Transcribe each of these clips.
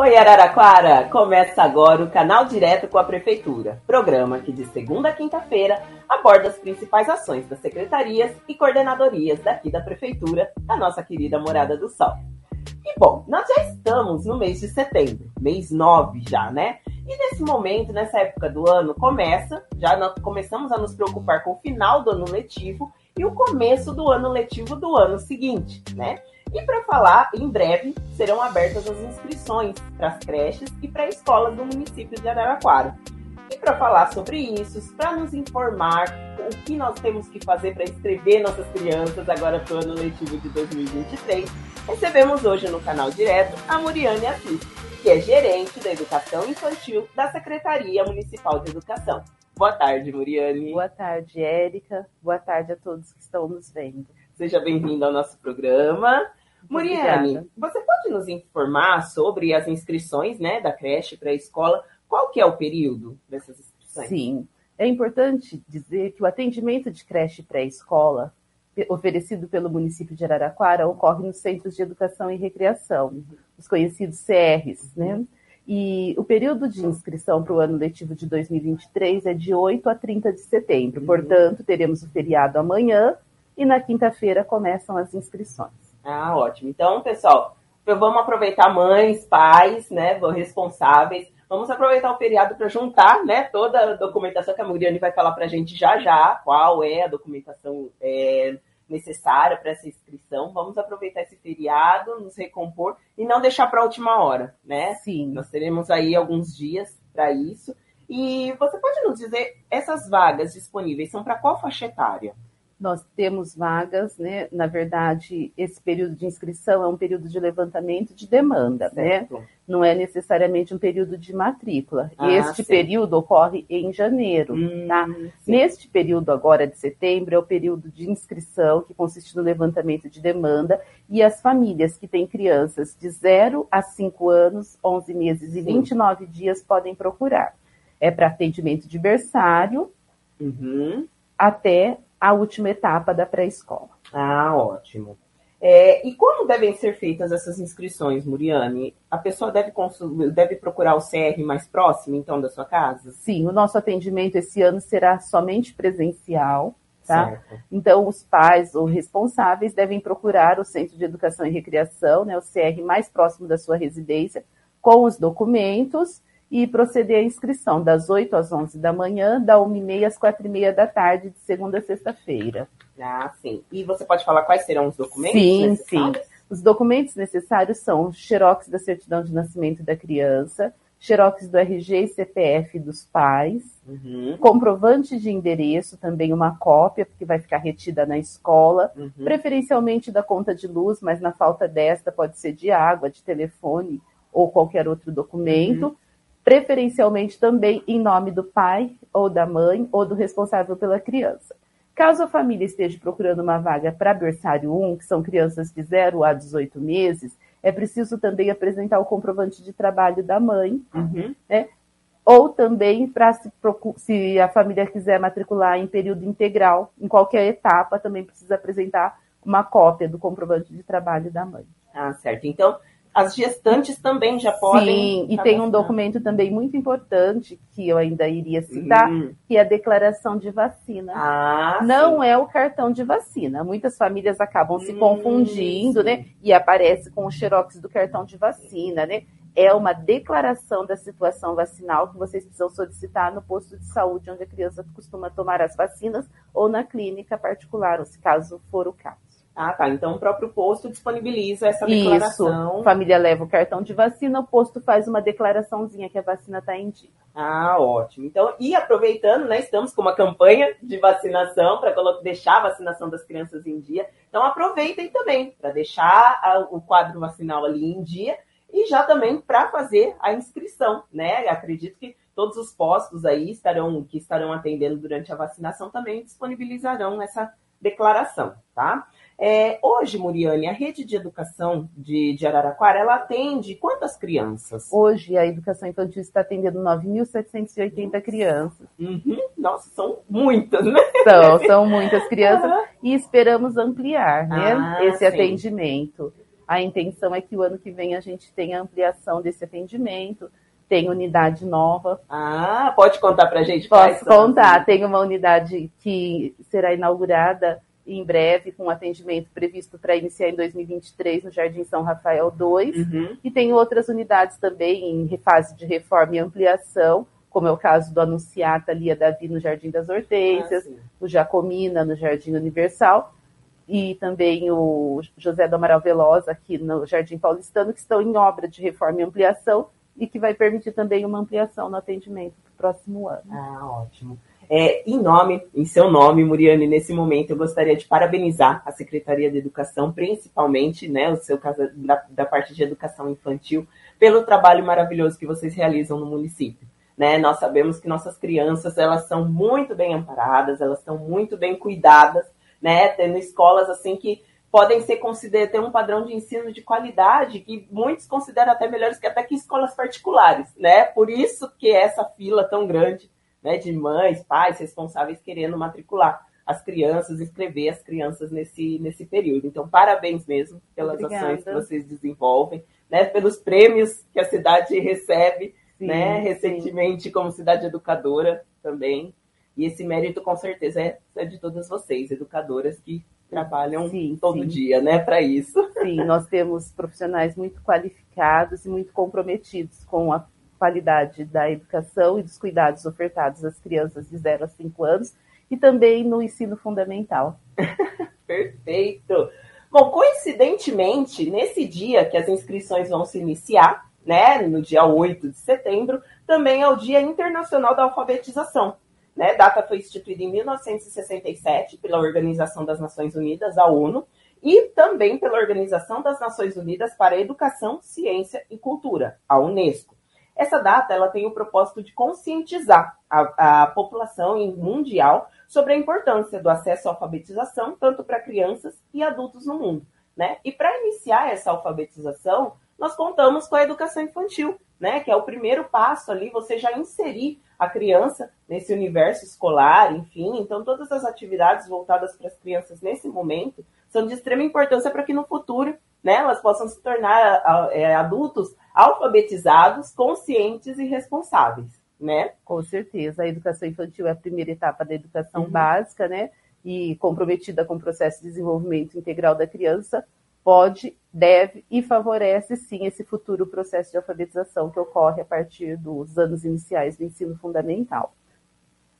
Oi, Araraquara! Começa agora o Canal Direto com a Prefeitura, programa que de segunda a quinta-feira aborda as principais ações das secretarias e coordenadorias daqui da Prefeitura, da nossa querida Morada do Sol. E bom, nós já estamos no mês de setembro, mês 9 já, né? E nesse momento, nessa época do ano, começa, já nós começamos a nos preocupar com o final do ano letivo e o começo do ano letivo do ano seguinte, né? E para falar, em breve serão abertas as inscrições para as creches e para escolas do município de Araraquara. E para falar sobre isso, para nos informar o que nós temos que fazer para inscrever nossas crianças agora para o ano letivo de 2023, recebemos hoje no canal direto a Muriane Assis, que é gerente da Educação Infantil da Secretaria Municipal de Educação. Boa tarde, Muriane. Boa tarde, Érica. Boa tarde a todos que estão nos vendo. Seja bem-vinda ao nosso programa. Muriane, você pode nos informar sobre as inscrições né, da creche para a escola? Qual que é o período dessas inscrições? Sim, é importante dizer que o atendimento de creche pré-escola oferecido pelo município de Araraquara ocorre nos Centros de Educação e Recreação, os conhecidos CRs, né? E o período de inscrição para o ano letivo de 2023 é de 8 a 30 de setembro. Uhum. Portanto, teremos o feriado amanhã e na quinta-feira começam as inscrições. Ah, ótimo. Então, pessoal, vamos aproveitar mães, pais, né, responsáveis. Vamos aproveitar o feriado para juntar, né, toda a documentação que a Muriane vai falar para a gente já já, qual é a documentação é, necessária para essa inscrição. Vamos aproveitar esse feriado, nos recompor e não deixar para a última hora, né? Sim. Nós teremos aí alguns dias para isso. E você pode nos dizer, essas vagas disponíveis são para qual faixa etária? Nós temos vagas, né? Na verdade, esse período de inscrição é um período de levantamento de demanda, né? certo. né? Não é necessariamente um período de matrícula. Ah, este sim. período ocorre em janeiro, hum, tá? Sim. Neste período agora de setembro é o período de inscrição, que consiste no levantamento de demanda, e as famílias que têm crianças de 0 a 5 anos, 11 meses e sim. 29 dias podem procurar. É para atendimento de berçário, uhum. até a última etapa da pré-escola. Ah, ótimo. É, e como devem ser feitas essas inscrições, Muriane? A pessoa deve, deve procurar o CR mais próximo, então, da sua casa? Sim, o nosso atendimento esse ano será somente presencial, tá? Certo. Então, os pais ou responsáveis devem procurar o Centro de Educação e Recreação, né, o CR mais próximo da sua residência, com os documentos e proceder à inscrição das 8 às 11 da manhã, da 1h30 às 4h30 da tarde, de segunda a sexta-feira. Ah, sim. E você pode falar quais serão os documentos sim? Sim, Os documentos necessários são o xerox da certidão de nascimento da criança, xerox do RG e CPF dos pais, uhum. comprovante de endereço, também uma cópia, porque vai ficar retida na escola, uhum. preferencialmente da conta de luz, mas na falta desta pode ser de água, de telefone ou qualquer outro documento. Uhum preferencialmente também em nome do pai ou da mãe ou do responsável pela criança. Caso a família esteja procurando uma vaga para berçário 1, que são crianças de 0 a 18 meses, é preciso também apresentar o comprovante de trabalho da mãe, uhum. né? ou também para se, se, a família quiser matricular em período integral, em qualquer etapa, também precisa apresentar uma cópia do comprovante de trabalho da mãe. Ah, certo. Então, as gestantes também já podem. Sim, e tem um documento também muito importante que eu ainda iria citar, hum. que é a declaração de vacina. Ah, Não sim. é o cartão de vacina. Muitas famílias acabam se hum, confundindo, né? E aparece com o xerox do cartão de vacina, né? É uma declaração da situação vacinal que vocês precisam solicitar no posto de saúde onde a criança costuma tomar as vacinas ou na clínica particular, se caso for o caso. Ah, tá. Então o próprio posto disponibiliza essa declaração. Isso. Família leva o cartão de vacina, o posto faz uma declaraçãozinha que a vacina está em dia. Ah, ótimo. Então, e aproveitando, né, estamos com uma campanha de vacinação para deixar a vacinação das crianças em dia. Então aproveitem também para deixar a, o quadro vacinal ali em dia e já também para fazer a inscrição, né? Acredito que todos os postos aí estarão que estarão atendendo durante a vacinação também disponibilizarão essa declaração, tá? É, hoje, Muriane, a rede de educação de, de Araraquara, ela atende quantas crianças? Hoje, a educação infantil está atendendo 9.780 crianças. Uhum. Nossa, são muitas, né? São, são muitas crianças. Uhum. E esperamos ampliar né, ah, esse sim. atendimento. A intenção é que o ano que vem a gente tenha ampliação desse atendimento, tem unidade nova. Ah, pode contar para a gente? Posso contar. Tem uma unidade que será inaugurada em breve, com atendimento previsto para iniciar em 2023 no Jardim São Rafael 2. Uhum. E tem outras unidades também em fase de reforma e ampliação, como é o caso do Anunciata Lia Davi no Jardim das Hortênsias, ah, o Jacomina no Jardim Universal e também o José do Amaral Veloz aqui no Jardim Paulistano, que estão em obra de reforma e ampliação e que vai permitir também uma ampliação no atendimento para o próximo ano. Ah, ótimo. É, em nome, em seu nome, Muriane, nesse momento eu gostaria de parabenizar a Secretaria de Educação, principalmente, né, o seu caso da, da parte de educação infantil, pelo trabalho maravilhoso que vocês realizam no município. Né? Nós sabemos que nossas crianças elas são muito bem amparadas, elas estão muito bem cuidadas, né? Tendo escolas assim que podem ser consideradas ter um padrão de ensino de qualidade que muitos consideram até melhores que até que escolas particulares, né? Por isso que é essa fila tão grande né, de mães, pais responsáveis querendo matricular as crianças, inscrever as crianças nesse, nesse período. Então, parabéns mesmo pelas Obrigada. ações que vocês desenvolvem, né, pelos prêmios que a cidade recebe, sim, né, recentemente sim. como cidade educadora também. E esse mérito, com certeza, é, é de todas vocês, educadoras que trabalham sim, todo dia, né, para isso. Sim, nós temos profissionais muito qualificados e muito comprometidos com a qualidade da educação e dos cuidados ofertados às crianças de 0 a 5 anos e também no ensino fundamental. Perfeito! Bom, coincidentemente, nesse dia que as inscrições vão se iniciar, né, no dia 8 de setembro, também é o Dia Internacional da Alfabetização. Né? Data foi instituída em 1967 pela Organização das Nações Unidas, a ONU, e também pela Organização das Nações Unidas para a Educação, Ciência e Cultura, a Unesco. Essa data ela tem o propósito de conscientizar a, a população mundial sobre a importância do acesso à alfabetização, tanto para crianças e adultos no mundo. Né? E para iniciar essa alfabetização, nós contamos com a educação infantil, né? que é o primeiro passo ali, você já inserir a criança nesse universo escolar, enfim. Então, todas as atividades voltadas para as crianças nesse momento são de extrema importância para que no futuro né, elas possam se tornar é, adultos alfabetizados, conscientes e responsáveis, né? Com certeza. A educação infantil é a primeira etapa da educação uhum. básica, né? E comprometida com o processo de desenvolvimento integral da criança, pode, deve e favorece sim esse futuro processo de alfabetização que ocorre a partir dos anos iniciais do ensino fundamental.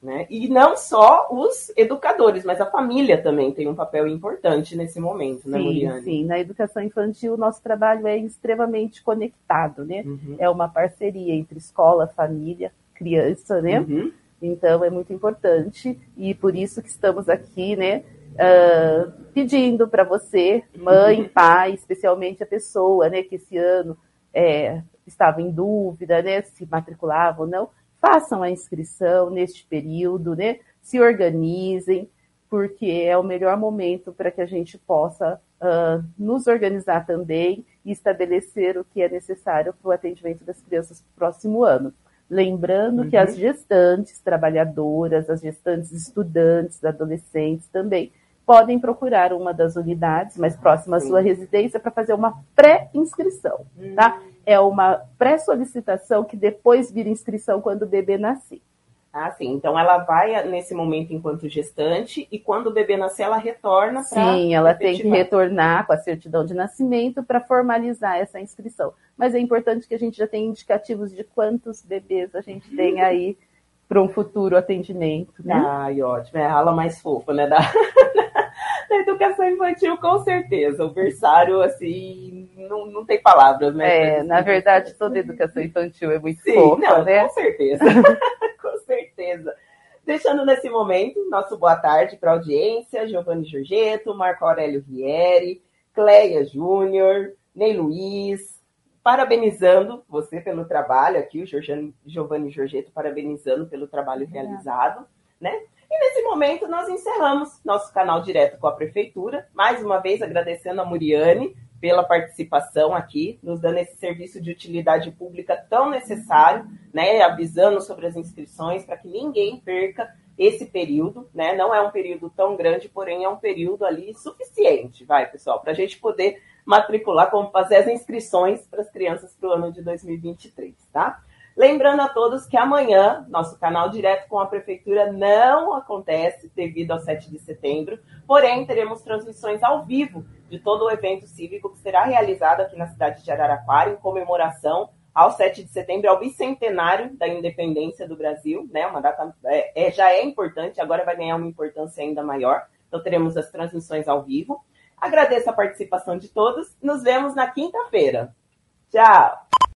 Né? E não só os educadores, mas a família também tem um papel importante nesse momento, né, Muriane? Sim, na educação infantil o nosso trabalho é extremamente conectado, né? Uhum. É uma parceria entre escola, família, criança, né? Uhum. Então é muito importante e por isso que estamos aqui, né? Uh, pedindo para você, mãe, pai, especialmente a pessoa, né, que esse ano é, estava em dúvida, né, se matriculava ou não, façam a inscrição neste período, né? Se organizem, porque é o melhor momento para que a gente possa uh, nos organizar também e estabelecer o que é necessário para o atendimento das crianças no próximo ano. Lembrando uhum. que as gestantes trabalhadoras, as gestantes estudantes, adolescentes também podem procurar uma das unidades mais próximas à sua residência para fazer uma pré-inscrição, tá? Hum. É uma pré-solicitação que depois vira inscrição quando o bebê nascer. Ah, sim. Então ela vai nesse momento enquanto gestante e quando o bebê nascer ela retorna para Sim, ela tem que retornar com a certidão de nascimento para formalizar essa inscrição. Mas é importante que a gente já tenha indicativos de quantos bebês a gente tem aí para um futuro atendimento, né? Ai, ótimo. É a ala mais fofa, né? Da, da educação infantil, com certeza. O berçário, assim, não, não tem palavras, né? É, na verdade, toda educação infantil é muito Sim, fofa, não, né? Com certeza. com certeza. Deixando nesse momento nosso boa tarde para a audiência, Giovanni Giorgetto, Marco Aurélio Rieri, Cleia Júnior, Ney Luiz, parabenizando você pelo trabalho aqui, o Giovanni Giorgetto parabenizando pelo trabalho realizado, né? E nesse momento nós encerramos nosso canal direto com a prefeitura, mais uma vez agradecendo a Muriane pela participação aqui, nos dando esse serviço de utilidade pública tão necessário, né? Avisando sobre as inscrições para que ninguém perca esse período, né? Não é um período tão grande, porém é um período ali suficiente, vai, pessoal, para a gente poder matricular, como fazer as inscrições para as crianças para o ano de 2023, tá? Lembrando a todos que amanhã nosso canal direto com a prefeitura não acontece devido ao 7 de setembro, porém teremos transmissões ao vivo de todo o evento cívico que será realizado aqui na cidade de Araraquara em comemoração ao 7 de setembro, ao bicentenário da independência do Brasil, né? Uma data é, é, já é importante, agora vai ganhar uma importância ainda maior. Então teremos as transmissões ao vivo. Agradeço a participação de todos. Nos vemos na quinta-feira. Tchau!